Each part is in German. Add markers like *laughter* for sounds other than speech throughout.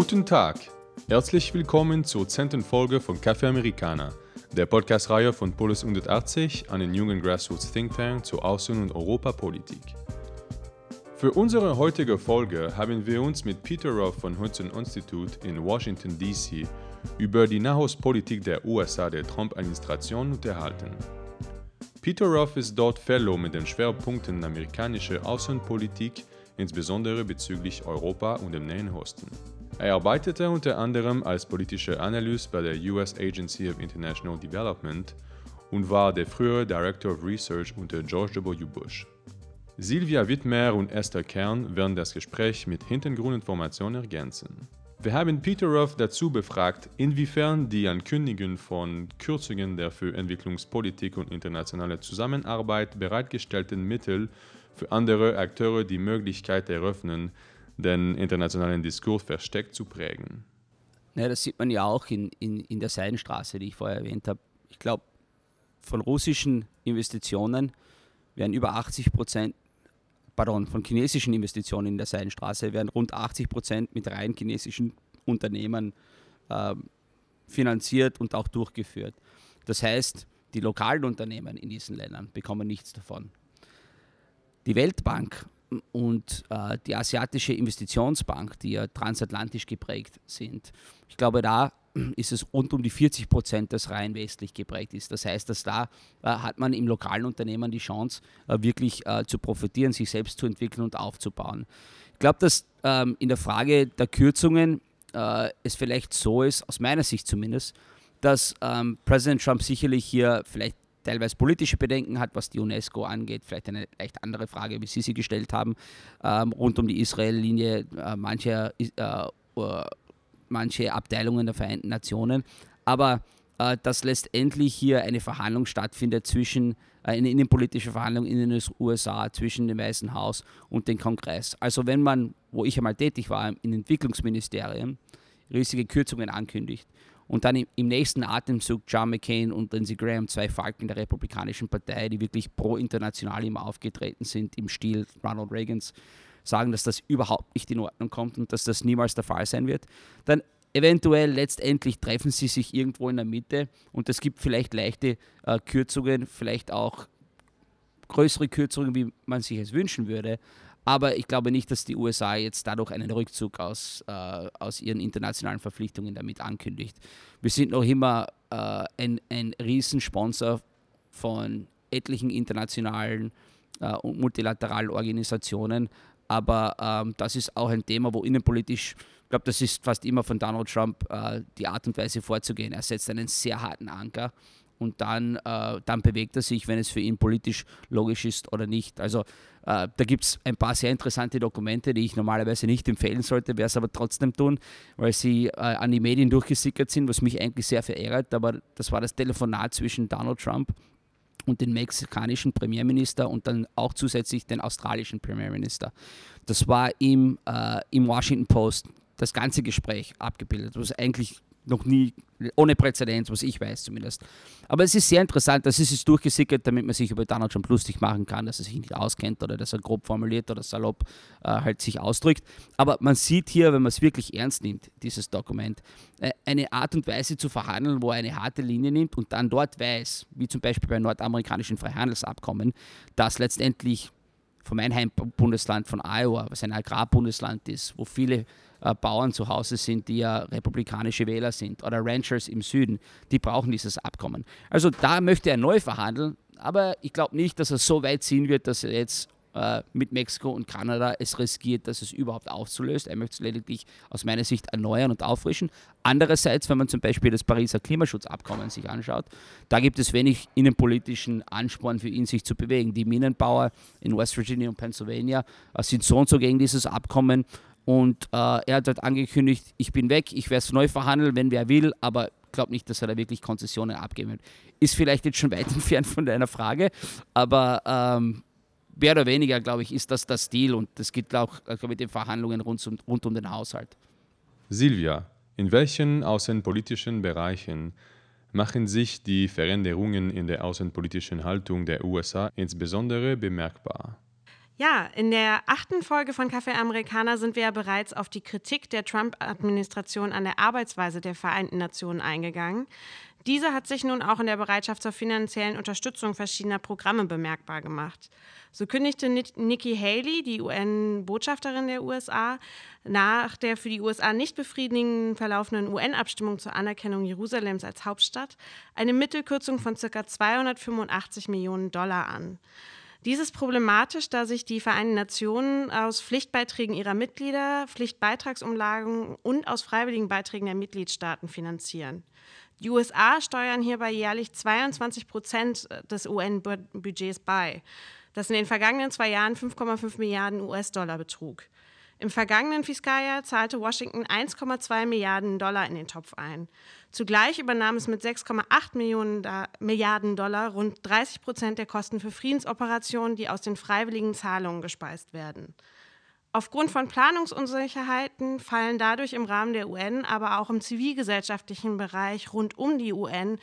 Guten Tag, herzlich willkommen zur zehnten Folge von Café Americana, der Podcast-Reihe von Polis 180, einem jungen Grassroots Think Tank zur Außen- und Europapolitik. Für unsere heutige Folge haben wir uns mit Peter Roth von Hudson Institute in Washington, D.C. über die Nahostpolitik der USA der Trump-Administration unterhalten. Peter Roth ist dort Fellow mit den Schwerpunkten amerikanische Außenpolitik, insbesondere bezüglich Europa und dem Nahen Osten. Er arbeitete unter anderem als politischer Analyst bei der US Agency of International Development und war der frühere Director of Research unter George W. Bush. Silvia Wittmer und Esther Kern werden das Gespräch mit Hintergrundinformationen ergänzen. Wir haben Peter Roth dazu befragt, inwiefern die Ankündigung von Kürzungen der für Entwicklungspolitik und internationale Zusammenarbeit bereitgestellten Mittel für andere Akteure die Möglichkeit eröffnen, den internationalen Diskurs versteckt zu prägen. Ja, das sieht man ja auch in, in, in der Seidenstraße, die ich vorher erwähnt habe. Ich glaube, von russischen Investitionen werden über 80 Prozent pardon, von chinesischen Investitionen in der Seidenstraße werden rund 80 Prozent mit rein chinesischen Unternehmen äh, finanziert und auch durchgeführt. Das heißt, die lokalen Unternehmen in diesen Ländern bekommen nichts davon. Die Weltbank und äh, die Asiatische Investitionsbank, die ja transatlantisch geprägt sind, ich glaube, da ist es rund um die 40 Prozent, das rein westlich geprägt ist. Das heißt, dass da äh, hat man im lokalen Unternehmen die Chance, äh, wirklich äh, zu profitieren, sich selbst zu entwickeln und aufzubauen. Ich glaube, dass ähm, in der Frage der Kürzungen äh, es vielleicht so ist, aus meiner Sicht zumindest, dass ähm, Präsident Trump sicherlich hier vielleicht teilweise politische Bedenken hat, was die UNESCO angeht. Vielleicht eine leicht andere Frage, wie Sie sie gestellt haben, ähm, rund um die Israel-Linie äh, mancher äh, manche Abteilungen der Vereinten Nationen. Aber äh, dass letztendlich hier eine Verhandlung stattfindet zwischen, äh, eine innenpolitische Verhandlung in den USA zwischen dem Weißen Haus und dem Kongress. Also wenn man, wo ich einmal tätig war, in Entwicklungsministerien, riesige Kürzungen ankündigt und dann im, nächsten Atemzug John McCain und Lindsey Graham, zwei Falken der Republikanischen Partei, die wirklich pro-international immer aufgetreten sind, im Stil Ronald Reagans, sagen, dass das überhaupt nicht in Ordnung kommt und dass das niemals der Fall sein wird, dann eventuell letztendlich treffen sie sich irgendwo in der Mitte und es gibt vielleicht leichte äh, Kürzungen, vielleicht auch größere Kürzungen, wie man sich es wünschen würde. Aber ich glaube nicht, dass die USA jetzt dadurch einen Rückzug aus, äh, aus ihren internationalen Verpflichtungen damit ankündigt. Wir sind noch immer äh, ein, ein Riesensponsor von etlichen internationalen äh, und multilateralen Organisationen, aber ähm, das ist auch ein Thema, wo innenpolitisch, ich glaube, das ist fast immer von Donald Trump äh, die Art und Weise vorzugehen. Er setzt einen sehr harten Anker und dann, äh, dann bewegt er sich, wenn es für ihn politisch logisch ist oder nicht. Also äh, da gibt es ein paar sehr interessante Dokumente, die ich normalerweise nicht empfehlen sollte, werde es aber trotzdem tun, weil sie äh, an die Medien durchgesickert sind, was mich eigentlich sehr verärgert. Aber das war das Telefonat zwischen Donald Trump und den mexikanischen Premierminister und dann auch zusätzlich den australischen Premierminister. Das war im, äh, im Washington Post das ganze Gespräch abgebildet, was eigentlich noch nie, ohne Präzedenz, was ich weiß zumindest. Aber es ist sehr interessant, dass es ist durchgesickert, damit man sich über Donald Trump lustig machen kann, dass er sich nicht auskennt oder dass er grob formuliert oder salopp äh, halt sich ausdrückt. Aber man sieht hier, wenn man es wirklich ernst nimmt, dieses Dokument, äh, eine Art und Weise zu verhandeln, wo er eine harte Linie nimmt und dann dort weiß, wie zum Beispiel bei nordamerikanischen Freihandelsabkommen, dass letztendlich von meinem Heimbundesland von Iowa, was ein Agrarbundesland ist, wo viele äh, Bauern zu Hause sind, die ja republikanische Wähler sind oder Ranchers im Süden, die brauchen dieses Abkommen. Also da möchte er neu verhandeln, aber ich glaube nicht, dass er so weit ziehen wird, dass er jetzt äh, mit Mexiko und Kanada es riskiert, dass es überhaupt aufzulöst. Er möchte es lediglich aus meiner Sicht erneuern und auffrischen. Andererseits, wenn man zum Beispiel das Pariser Klimaschutzabkommen sich anschaut, da gibt es wenig innenpolitischen Ansporn für ihn, sich zu bewegen. Die Minenbauer in West Virginia und Pennsylvania äh, sind so und so gegen dieses Abkommen und äh, er hat dort angekündigt, ich bin weg, ich werde es neu verhandeln, wenn wer will, aber ich glaube nicht, dass er da wirklich Konzessionen abgeben wird. Ist vielleicht jetzt schon weit *laughs* entfernt von deiner Frage, aber ähm, mehr oder weniger, glaube ich, ist das das Stil und das geht auch also mit den Verhandlungen rund um, rund um den Haushalt. Silvia, in welchen außenpolitischen Bereichen machen sich die Veränderungen in der außenpolitischen Haltung der USA insbesondere bemerkbar? Ja, in der achten Folge von Café Amerikaner sind wir ja bereits auf die Kritik der Trump-Administration an der Arbeitsweise der Vereinten Nationen eingegangen. Diese hat sich nun auch in der Bereitschaft zur finanziellen Unterstützung verschiedener Programme bemerkbar gemacht. So kündigte Nikki Haley, die UN-Botschafterin der USA, nach der für die USA nicht befriedigenden verlaufenden UN-Abstimmung zur Anerkennung Jerusalems als Hauptstadt eine Mittelkürzung von ca. 285 Millionen Dollar an. Dies ist problematisch, da sich die Vereinten Nationen aus Pflichtbeiträgen ihrer Mitglieder, Pflichtbeitragsumlagen und aus freiwilligen Beiträgen der Mitgliedstaaten finanzieren. Die USA steuern hierbei jährlich 22 Prozent des UN-Budgets bei, das in den vergangenen zwei Jahren 5,5 Milliarden US-Dollar betrug. Im vergangenen Fiskaljahr zahlte Washington 1,2 Milliarden Dollar in den Topf ein. Zugleich übernahm es mit 6,8 Milliarden Dollar rund 30 Prozent der Kosten für Friedensoperationen, die aus den freiwilligen Zahlungen gespeist werden. Aufgrund von Planungsunsicherheiten fallen dadurch im Rahmen der UN, aber auch im zivilgesellschaftlichen Bereich rund um die UN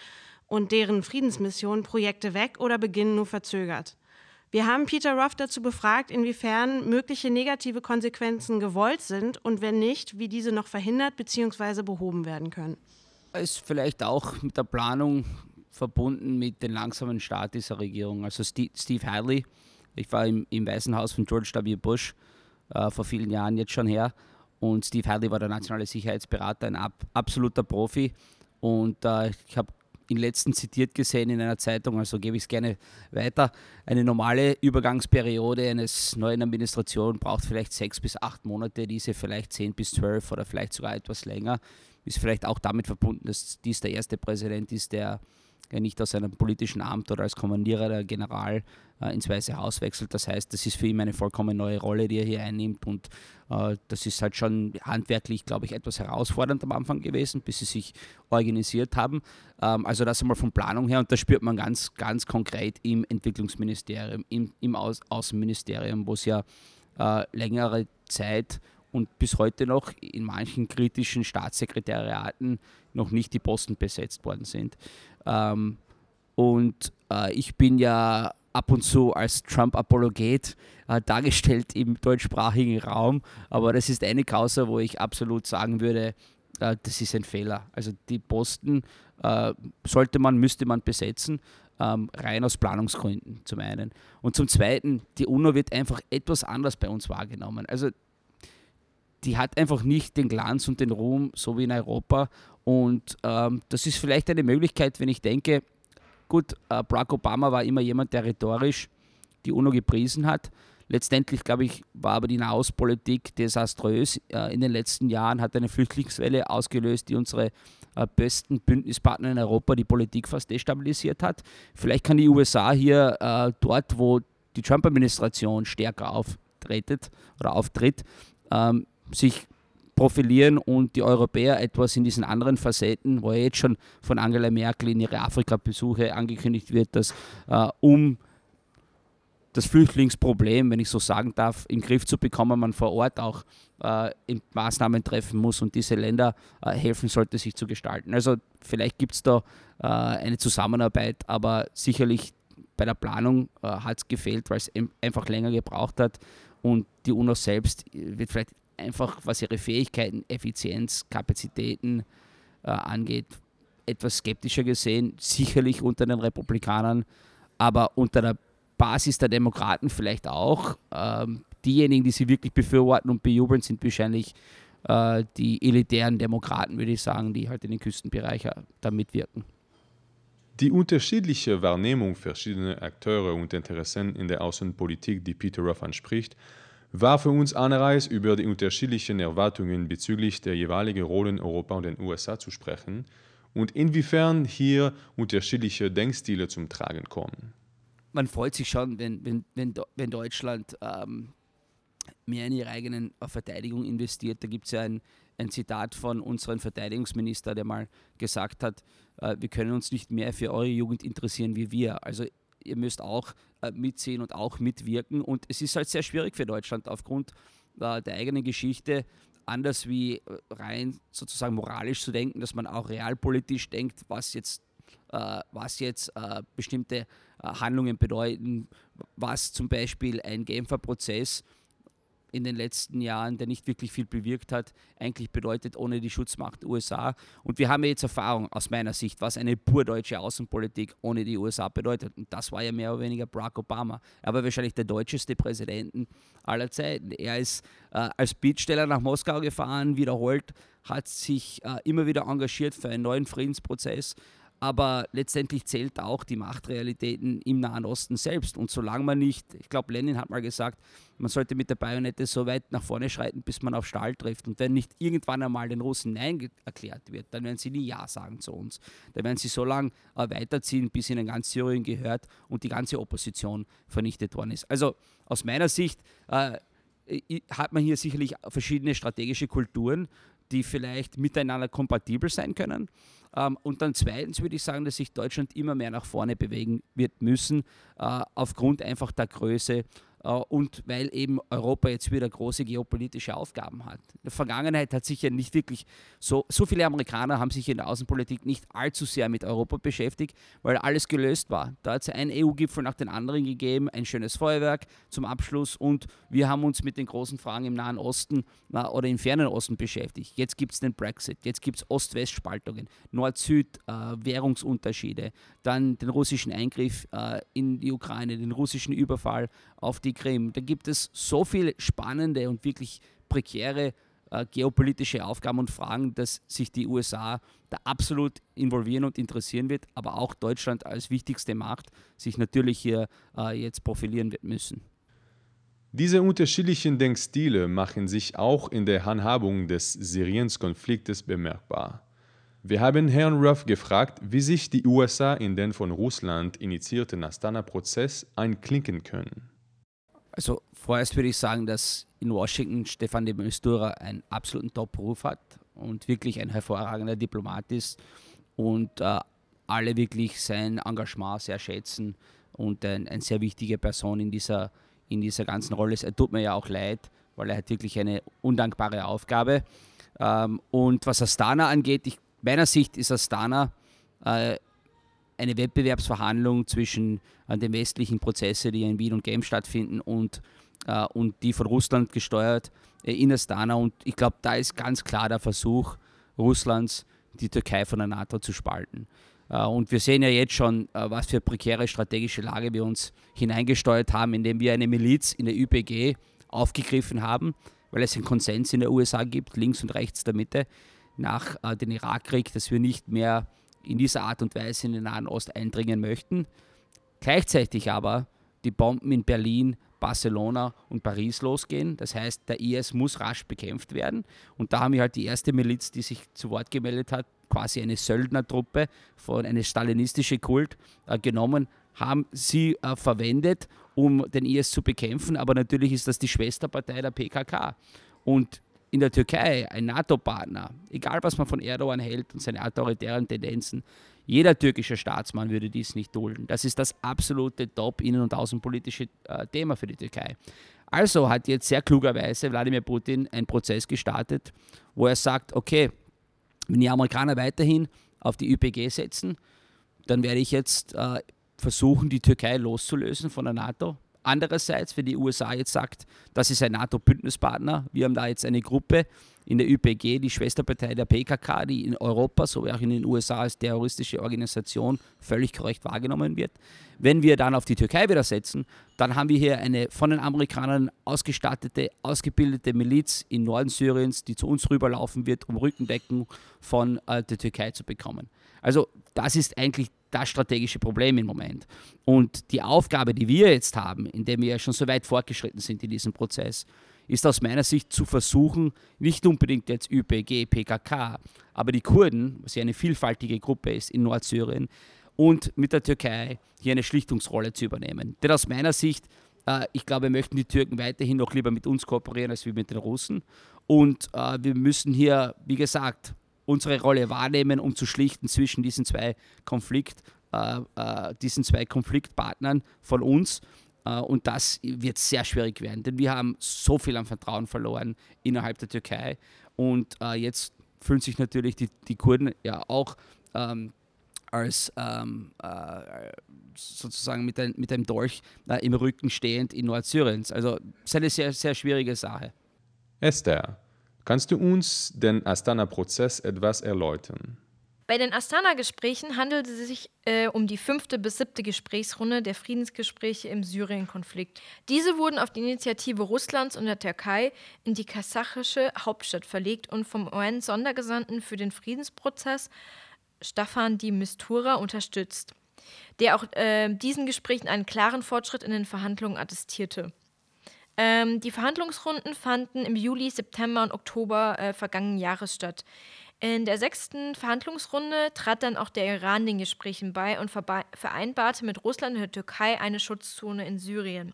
und deren Friedensmissionen Projekte weg oder beginnen nur verzögert. Wir haben Peter Roth dazu befragt, inwiefern mögliche negative Konsequenzen gewollt sind und wenn nicht, wie diese noch verhindert bzw. behoben werden können. Ist vielleicht auch mit der Planung verbunden mit dem langsamen Start dieser Regierung. Also Steve Hadley, ich war im, im Weißen Haus von George W. Bush äh, vor vielen Jahren jetzt schon her und Steve Hadley war der nationale Sicherheitsberater, ein ab, absoluter Profi und äh, ich habe in letzten zitiert gesehen in einer Zeitung, also gebe ich es gerne weiter. Eine normale Übergangsperiode eines neuen Administration braucht vielleicht sechs bis acht Monate, diese vielleicht zehn bis zwölf oder vielleicht sogar etwas länger. Ist vielleicht auch damit verbunden, dass dies der erste Präsident ist, der ja nicht aus einem politischen Amt oder als Kommandierer der General äh, ins Weiße Haus wechselt. Das heißt, das ist für ihn eine vollkommen neue Rolle, die er hier einnimmt und äh, das ist halt schon handwerklich, glaube ich, etwas herausfordernd am Anfang gewesen, bis sie sich organisiert haben. Ähm, also das einmal von Planung her und das spürt man ganz, ganz konkret im Entwicklungsministerium, im, im Au Außenministerium, wo es ja äh, längere Zeit und bis heute noch in manchen kritischen Staatssekretariaten noch nicht die Posten besetzt worden sind. Ähm, und äh, ich bin ja ab und zu als Trump-Apologet äh, dargestellt im deutschsprachigen Raum, aber das ist eine Causa, wo ich absolut sagen würde, äh, das ist ein Fehler. Also die Posten äh, sollte man, müsste man besetzen, ähm, rein aus Planungsgründen zum einen. Und zum zweiten, die UNO wird einfach etwas anders bei uns wahrgenommen. Also die hat einfach nicht den Glanz und den Ruhm, so wie in Europa. Und ähm, das ist vielleicht eine Möglichkeit, wenn ich denke, gut, äh, Barack Obama war immer jemand, der rhetorisch die UNO gepriesen hat. Letztendlich, glaube ich, war aber die Nahostpolitik desaströs. Äh, in den letzten Jahren hat eine Flüchtlingswelle ausgelöst, die unsere äh, besten Bündnispartner in Europa die Politik fast destabilisiert hat. Vielleicht kann die USA hier äh, dort, wo die Trump-Administration stärker auftretet oder auftritt, ähm, sich profilieren und die Europäer etwas in diesen anderen Facetten, wo ja jetzt schon von Angela Merkel in ihre Afrika-Besuche angekündigt wird, dass äh, um das Flüchtlingsproblem, wenn ich so sagen darf, in den Griff zu bekommen, man vor Ort auch äh, Maßnahmen treffen muss und diese Länder äh, helfen sollte, sich zu gestalten. Also vielleicht gibt es da äh, eine Zusammenarbeit, aber sicherlich bei der Planung äh, hat es gefehlt, weil es einfach länger gebraucht hat und die UNO selbst wird vielleicht einfach, was ihre Fähigkeiten, Effizienz, Kapazitäten äh, angeht, etwas skeptischer gesehen, sicherlich unter den Republikanern, aber unter der Basis der Demokraten vielleicht auch. Ähm, diejenigen, die sie wirklich befürworten und bejubeln, sind wahrscheinlich äh, die elitären Demokraten, würde ich sagen, die halt in den Küstenbereich da mitwirken. Die unterschiedliche Wahrnehmung verschiedener Akteure und Interessenten in der Außenpolitik, die Peter Ruff anspricht, war für uns Anreiz, über die unterschiedlichen Erwartungen bezüglich der jeweiligen Rollen Europa und den USA zu sprechen und inwiefern hier unterschiedliche Denkstile zum Tragen kommen. Man freut sich schon, wenn, wenn, wenn, wenn Deutschland ähm, mehr in ihre eigene Verteidigung investiert. Da gibt es ja ein, ein Zitat von unserem Verteidigungsminister, der mal gesagt hat, äh, wir können uns nicht mehr für eure Jugend interessieren wie wir. Also ihr müsst auch äh, mitsehen und auch mitwirken. Und es ist halt sehr schwierig für Deutschland aufgrund äh, der eigenen Geschichte, anders wie äh, rein sozusagen moralisch zu denken, dass man auch realpolitisch denkt, was jetzt äh, was jetzt äh, bestimmte äh, Handlungen bedeuten, was zum Beispiel ein Genfer Prozess in den letzten Jahren, der nicht wirklich viel bewirkt hat, eigentlich bedeutet ohne die Schutzmacht USA. Und wir haben ja jetzt Erfahrung aus meiner Sicht, was eine pur deutsche Außenpolitik ohne die USA bedeutet. Und das war ja mehr oder weniger Barack Obama. Er war wahrscheinlich der deutscheste Präsident aller Zeiten. Er ist äh, als Bittsteller nach Moskau gefahren, wiederholt, hat sich äh, immer wieder engagiert für einen neuen Friedensprozess, aber letztendlich zählt auch die Machtrealitäten im Nahen Osten selbst. Und solange man nicht, ich glaube, Lenin hat mal gesagt, man sollte mit der Bajonette so weit nach vorne schreiten, bis man auf Stahl trifft. Und wenn nicht irgendwann einmal den Russen Nein erklärt wird, dann werden sie nie Ja sagen zu uns. Dann werden sie so lange äh, weiterziehen, bis ihnen ganz Syrien gehört und die ganze Opposition vernichtet worden ist. Also aus meiner Sicht äh, hat man hier sicherlich verschiedene strategische Kulturen, die vielleicht miteinander kompatibel sein können. Ähm, und dann zweitens würde ich sagen, dass sich Deutschland immer mehr nach vorne bewegen wird müssen, äh, aufgrund einfach der Größe und weil eben Europa jetzt wieder große geopolitische Aufgaben hat. In der Vergangenheit hat sich ja nicht wirklich so, so viele Amerikaner haben sich in der Außenpolitik nicht allzu sehr mit Europa beschäftigt, weil alles gelöst war. Da hat es einen EU-Gipfel nach dem anderen gegeben, ein schönes Feuerwerk zum Abschluss und wir haben uns mit den großen Fragen im Nahen Osten na, oder im Fernen Osten beschäftigt. Jetzt gibt es den Brexit, jetzt gibt es Ost-West-Spaltungen, Nord-Süd, äh, Währungsunterschiede, dann den russischen Eingriff äh, in die Ukraine, den russischen Überfall auf die Krim. Da gibt es so viele spannende und wirklich prekäre äh, geopolitische Aufgaben und Fragen, dass sich die USA da absolut involvieren und interessieren wird, aber auch Deutschland als wichtigste Macht sich natürlich hier äh, jetzt profilieren wird müssen. Diese unterschiedlichen Denkstile machen sich auch in der Handhabung des Syriens-Konfliktes bemerkbar. Wir haben Herrn Ruff gefragt, wie sich die USA in den von Russland initiierten Astana-Prozess einklinken können. Also vorerst würde ich sagen, dass in Washington Stefan de Mistura einen absoluten Top-Ruf hat und wirklich ein hervorragender Diplomat ist und äh, alle wirklich sein Engagement sehr schätzen und ein, eine sehr wichtige Person in dieser, in dieser ganzen Rolle ist. Er tut mir ja auch leid, weil er hat wirklich eine undankbare Aufgabe. Ähm, und was Astana angeht, ich, meiner Sicht ist Astana äh, eine Wettbewerbsverhandlung zwischen äh, den westlichen Prozessen, die in Wien und Genf stattfinden, und, äh, und die von Russland gesteuert äh, in Astana. Und ich glaube, da ist ganz klar der Versuch Russlands, die Türkei von der NATO zu spalten. Äh, und wir sehen ja jetzt schon, äh, was für prekäre strategische Lage wir uns hineingesteuert haben, indem wir eine Miliz in der ÜPG aufgegriffen haben, weil es einen Konsens in der USA gibt, links und rechts der Mitte, nach äh, dem Irakkrieg, dass wir nicht mehr in dieser Art und Weise in den Nahen Ost eindringen möchten. Gleichzeitig aber die Bomben in Berlin, Barcelona und Paris losgehen. Das heißt, der IS muss rasch bekämpft werden. Und da haben wir halt die erste Miliz, die sich zu Wort gemeldet hat, quasi eine Söldnertruppe von eine stalinistische Kult äh, genommen, haben sie äh, verwendet, um den IS zu bekämpfen. Aber natürlich ist das die Schwesterpartei der PKK. Und in der Türkei, ein NATO-Partner, egal was man von Erdogan hält und seine autoritären Tendenzen, jeder türkische Staatsmann würde dies nicht dulden. Das ist das absolute Top-innen- und außenpolitische äh, Thema für die Türkei. Also hat jetzt sehr klugerweise Wladimir Putin einen Prozess gestartet, wo er sagt, okay, wenn die Amerikaner weiterhin auf die ÜPG setzen, dann werde ich jetzt äh, versuchen, die Türkei loszulösen von der NATO, Andererseits, wenn die USA jetzt sagt, das ist ein NATO-Bündnispartner, wir haben da jetzt eine Gruppe in der ÜPG, die Schwesterpartei der PKK, die in Europa sowie auch in den USA als terroristische Organisation völlig korrekt wahrgenommen wird. Wenn wir dann auf die Türkei wieder setzen, dann haben wir hier eine von den Amerikanern ausgestattete, ausgebildete Miliz in Norden Syriens, die zu uns rüberlaufen wird, um Rückendeckung von äh, der Türkei zu bekommen. Also das ist eigentlich das strategische Problem im Moment. Und die Aufgabe, die wir jetzt haben, indem wir ja schon so weit fortgeschritten sind in diesem Prozess, ist aus meiner Sicht zu versuchen, nicht unbedingt jetzt ÜPG, PKK, aber die Kurden, was ja eine vielfältige Gruppe ist in Nordsyrien, und mit der Türkei hier eine Schlichtungsrolle zu übernehmen. Denn aus meiner Sicht, äh, ich glaube, möchten die Türken weiterhin noch lieber mit uns kooperieren als wir mit den Russen. Und äh, wir müssen hier, wie gesagt, unsere Rolle wahrnehmen, um zu schlichten zwischen diesen zwei Konflikt, äh, äh, diesen zwei Konfliktpartnern von uns. Äh, und das wird sehr schwierig werden, denn wir haben so viel an Vertrauen verloren innerhalb der Türkei. Und äh, jetzt fühlen sich natürlich die, die Kurden ja auch ähm, als ähm, äh, sozusagen mit, ein, mit einem Dolch äh, im Rücken stehend in Nordsyriens. Also es ist eine sehr, sehr schwierige Sache. Esther, kannst du uns den Astana-Prozess etwas erläutern? Bei den Astana-Gesprächen handelt es sich äh, um die fünfte bis siebte Gesprächsrunde der Friedensgespräche im Syrien-Konflikt. Diese wurden auf die Initiative Russlands und der Türkei in die kasachische Hauptstadt verlegt und vom UN-Sondergesandten für den Friedensprozess Staffan Di Mistura unterstützt, der auch äh, diesen Gesprächen einen klaren Fortschritt in den Verhandlungen attestierte. Ähm, die Verhandlungsrunden fanden im Juli, September und Oktober äh, vergangenen Jahres statt. In der sechsten Verhandlungsrunde trat dann auch der Iran den Gesprächen bei und vereinbarte mit Russland und der Türkei eine Schutzzone in Syrien.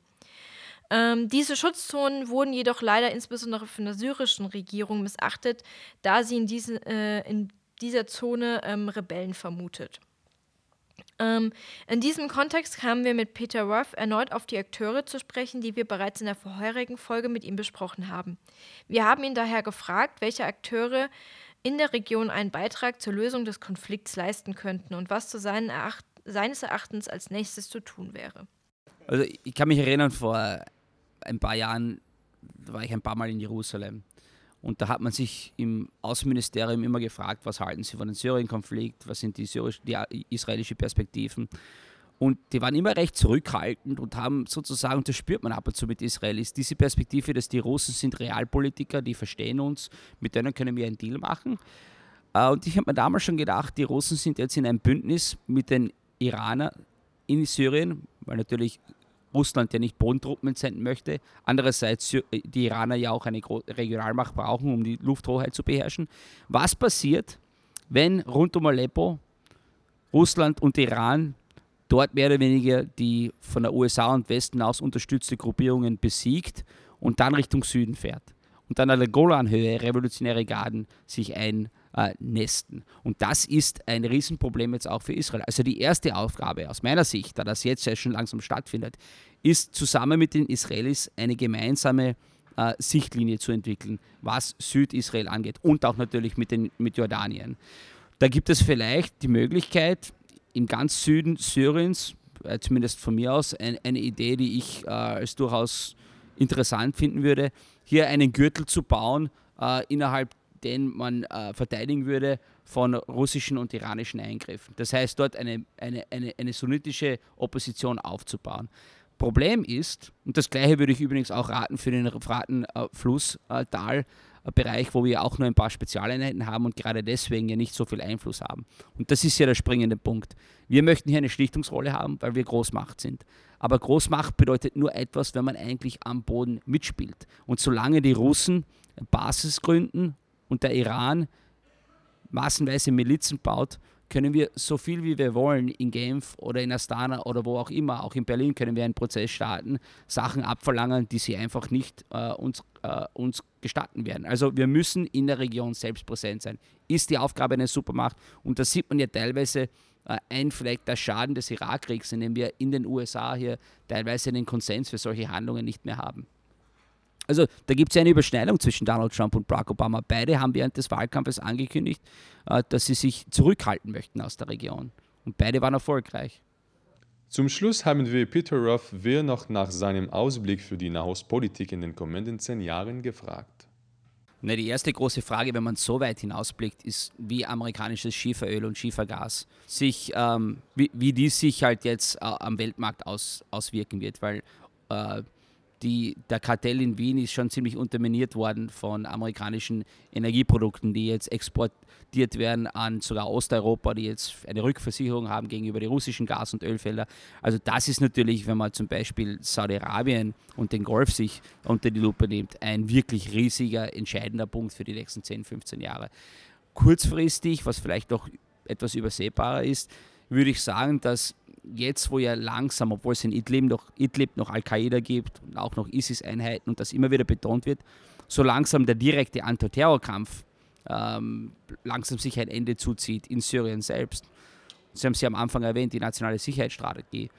Ähm, diese Schutzzonen wurden jedoch leider insbesondere von der syrischen Regierung missachtet, da sie in, diese, äh, in dieser Zone ähm, Rebellen vermutet. Ähm, in diesem Kontext kamen wir mit Peter Ruff erneut auf die Akteure zu sprechen, die wir bereits in der vorherigen Folge mit ihm besprochen haben. Wir haben ihn daher gefragt, welche Akteure in der Region einen Beitrag zur Lösung des Konflikts leisten könnten und was zu Eracht seines Erachtens als nächstes zu tun wäre. Also ich kann mich erinnern, vor ein paar Jahren war ich ein paar Mal in Jerusalem und da hat man sich im Außenministerium immer gefragt, was halten Sie von dem Syrien-Konflikt, was sind die, syrisch, die israelischen Perspektiven. Und die waren immer recht zurückhaltend und haben sozusagen, das spürt man ab und zu mit Israelis, diese Perspektive, dass die Russen sind Realpolitiker, die verstehen uns, mit denen können wir einen Deal machen. Äh, und ich habe mir damals schon gedacht, die Russen sind jetzt in einem Bündnis mit den Iranern in Syrien, weil natürlich Russland ja nicht Bodentruppen entsenden möchte. Andererseits die Iraner ja auch eine Regionalmacht brauchen, um die Lufthoheit zu beherrschen. Was passiert, wenn rund um Aleppo Russland und Iran dort mehr oder weniger die von der USA und Westen aus unterstützte Gruppierungen besiegt und dann Richtung Süden fährt. Und dann an der Golanhöhe revolutionäre Garden sich einnästen. Äh, und das ist ein Riesenproblem jetzt auch für Israel. Also die erste Aufgabe aus meiner Sicht, da das jetzt ja schon langsam stattfindet, ist zusammen mit den Israelis eine gemeinsame äh, Sichtlinie zu entwickeln, was Südisrael angeht und auch natürlich mit, den, mit Jordanien. Da gibt es vielleicht die Möglichkeit, im ganz Süden Syriens, äh, zumindest von mir aus, ein, eine Idee, die ich äh, als durchaus interessant finden würde, hier einen Gürtel zu bauen, äh, innerhalb den man äh, verteidigen würde von russischen und iranischen Eingriffen. Das heißt, dort eine, eine, eine, eine sunnitische Opposition aufzubauen. Problem ist, und das gleiche würde ich übrigens auch raten für den Fratenflusstal, äh, Bereich, wo wir auch nur ein paar Spezialeinheiten haben und gerade deswegen ja nicht so viel Einfluss haben. Und das ist ja der springende Punkt. Wir möchten hier eine Schlichtungsrolle haben, weil wir Großmacht sind. Aber Großmacht bedeutet nur etwas, wenn man eigentlich am Boden mitspielt. Und solange die Russen Basis gründen und der Iran massenweise Milizen baut, können wir so viel wie wir wollen in Genf oder in Astana oder wo auch immer, auch in Berlin können wir einen Prozess starten, Sachen abverlangen, die sie einfach nicht äh, uns, äh, uns gestatten werden. Also wir müssen in der Region selbst präsent sein. Ist die Aufgabe einer Supermacht und da sieht man ja teilweise äh, ein vielleicht der Schaden des Irakkriegs, in dem wir in den USA hier teilweise den Konsens für solche Handlungen nicht mehr haben. Also da gibt es ja eine Überschneidung zwischen Donald Trump und Barack Obama. Beide haben während des Wahlkampfes angekündigt, äh, dass sie sich zurückhalten möchten aus der Region. Und beide waren erfolgreich. Zum Schluss haben wir Peter Ruff wer noch nach seinem Ausblick für die Nahostpolitik in den kommenden zehn Jahren gefragt. Na, die erste große Frage, wenn man so weit hinausblickt, ist, wie amerikanisches Schieferöl und Schiefergas sich, ähm, wie, wie dies sich halt jetzt äh, am Weltmarkt aus, auswirken wird, weil äh, die, der Kartell in Wien ist schon ziemlich unterminiert worden von amerikanischen Energieprodukten, die jetzt exportiert werden an sogar Osteuropa, die jetzt eine Rückversicherung haben gegenüber den russischen Gas- und Ölfeldern. Also das ist natürlich, wenn man zum Beispiel Saudi-Arabien und den Golf sich unter die Lupe nimmt, ein wirklich riesiger, entscheidender Punkt für die nächsten 10, 15 Jahre. Kurzfristig, was vielleicht noch etwas übersehbarer ist, würde ich sagen, dass jetzt, wo ja langsam, obwohl es in Idlib noch, Idlib noch Al-Qaida gibt und auch noch ISIS-Einheiten und das immer wieder betont wird, so langsam der direkte Antiterrorkampf ähm, langsam sich ein Ende zuzieht in Syrien selbst. Sie haben es ja am Anfang erwähnt, die nationale Sicherheitsstrategie.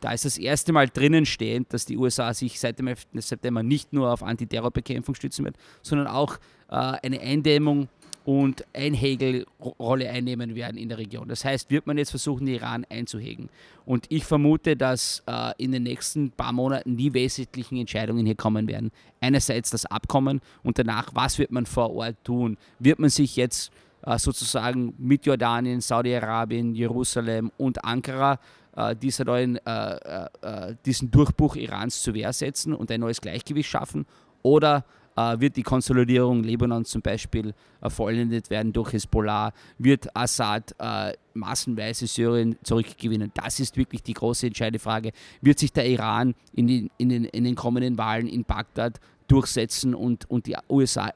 Da ist das erste Mal drinnen stehend, dass die USA sich seit dem 11. September nicht nur auf Antiterrorbekämpfung stützen wird, sondern auch äh, eine Eindämmung und Einhegelrolle einnehmen werden in der Region. Das heißt, wird man jetzt versuchen, den Iran einzuhegen. Und ich vermute, dass äh, in den nächsten paar Monaten die wesentlichen Entscheidungen hier kommen werden. Einerseits das Abkommen und danach, was wird man vor Ort tun? Wird man sich jetzt äh, sozusagen mit Jordanien, Saudi-Arabien, Jerusalem und Ankara äh, dieser neuen, äh, äh, diesen Durchbruch Irans zur Wehr setzen und ein neues Gleichgewicht schaffen? Oder wird die Konsolidierung Libanons zum Beispiel äh, vollendet werden durch Hezbollah, wird Assad äh, massenweise Syrien zurückgewinnen. Das ist wirklich die große entscheidende Frage. Wird sich der Iran in den, in den, in den kommenden Wahlen in Bagdad durchsetzen und, und die USA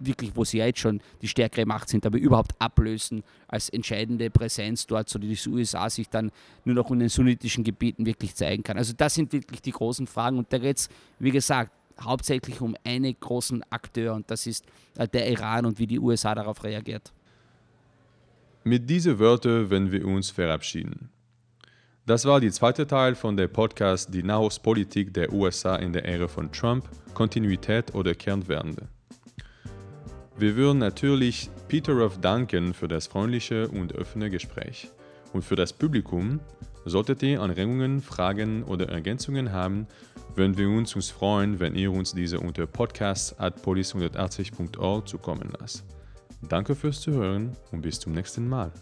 wirklich, wo sie ja jetzt schon die stärkere Macht sind, aber überhaupt ablösen als entscheidende Präsenz dort, sodass die USA sich dann nur noch in den sunnitischen Gebieten wirklich zeigen kann. Also das sind wirklich die großen Fragen und da geht es, wie gesagt, hauptsächlich um einen großen Akteur und das ist äh, der Iran und wie die USA darauf reagiert. Mit diesen Wörtern werden wir uns verabschieden. Das war der zweite Teil von der Podcast Die Nahostpolitik der USA in der Ära von Trump, Kontinuität oder Kernwende. Wir würden natürlich Peter Ruff danken für das freundliche und offene Gespräch. Und für das Publikum, solltet ihr Anregungen, Fragen oder Ergänzungen haben, würden wir uns, uns freuen, wenn ihr uns diese unter podcast.police180.org zukommen lasst. Danke fürs Zuhören und bis zum nächsten Mal.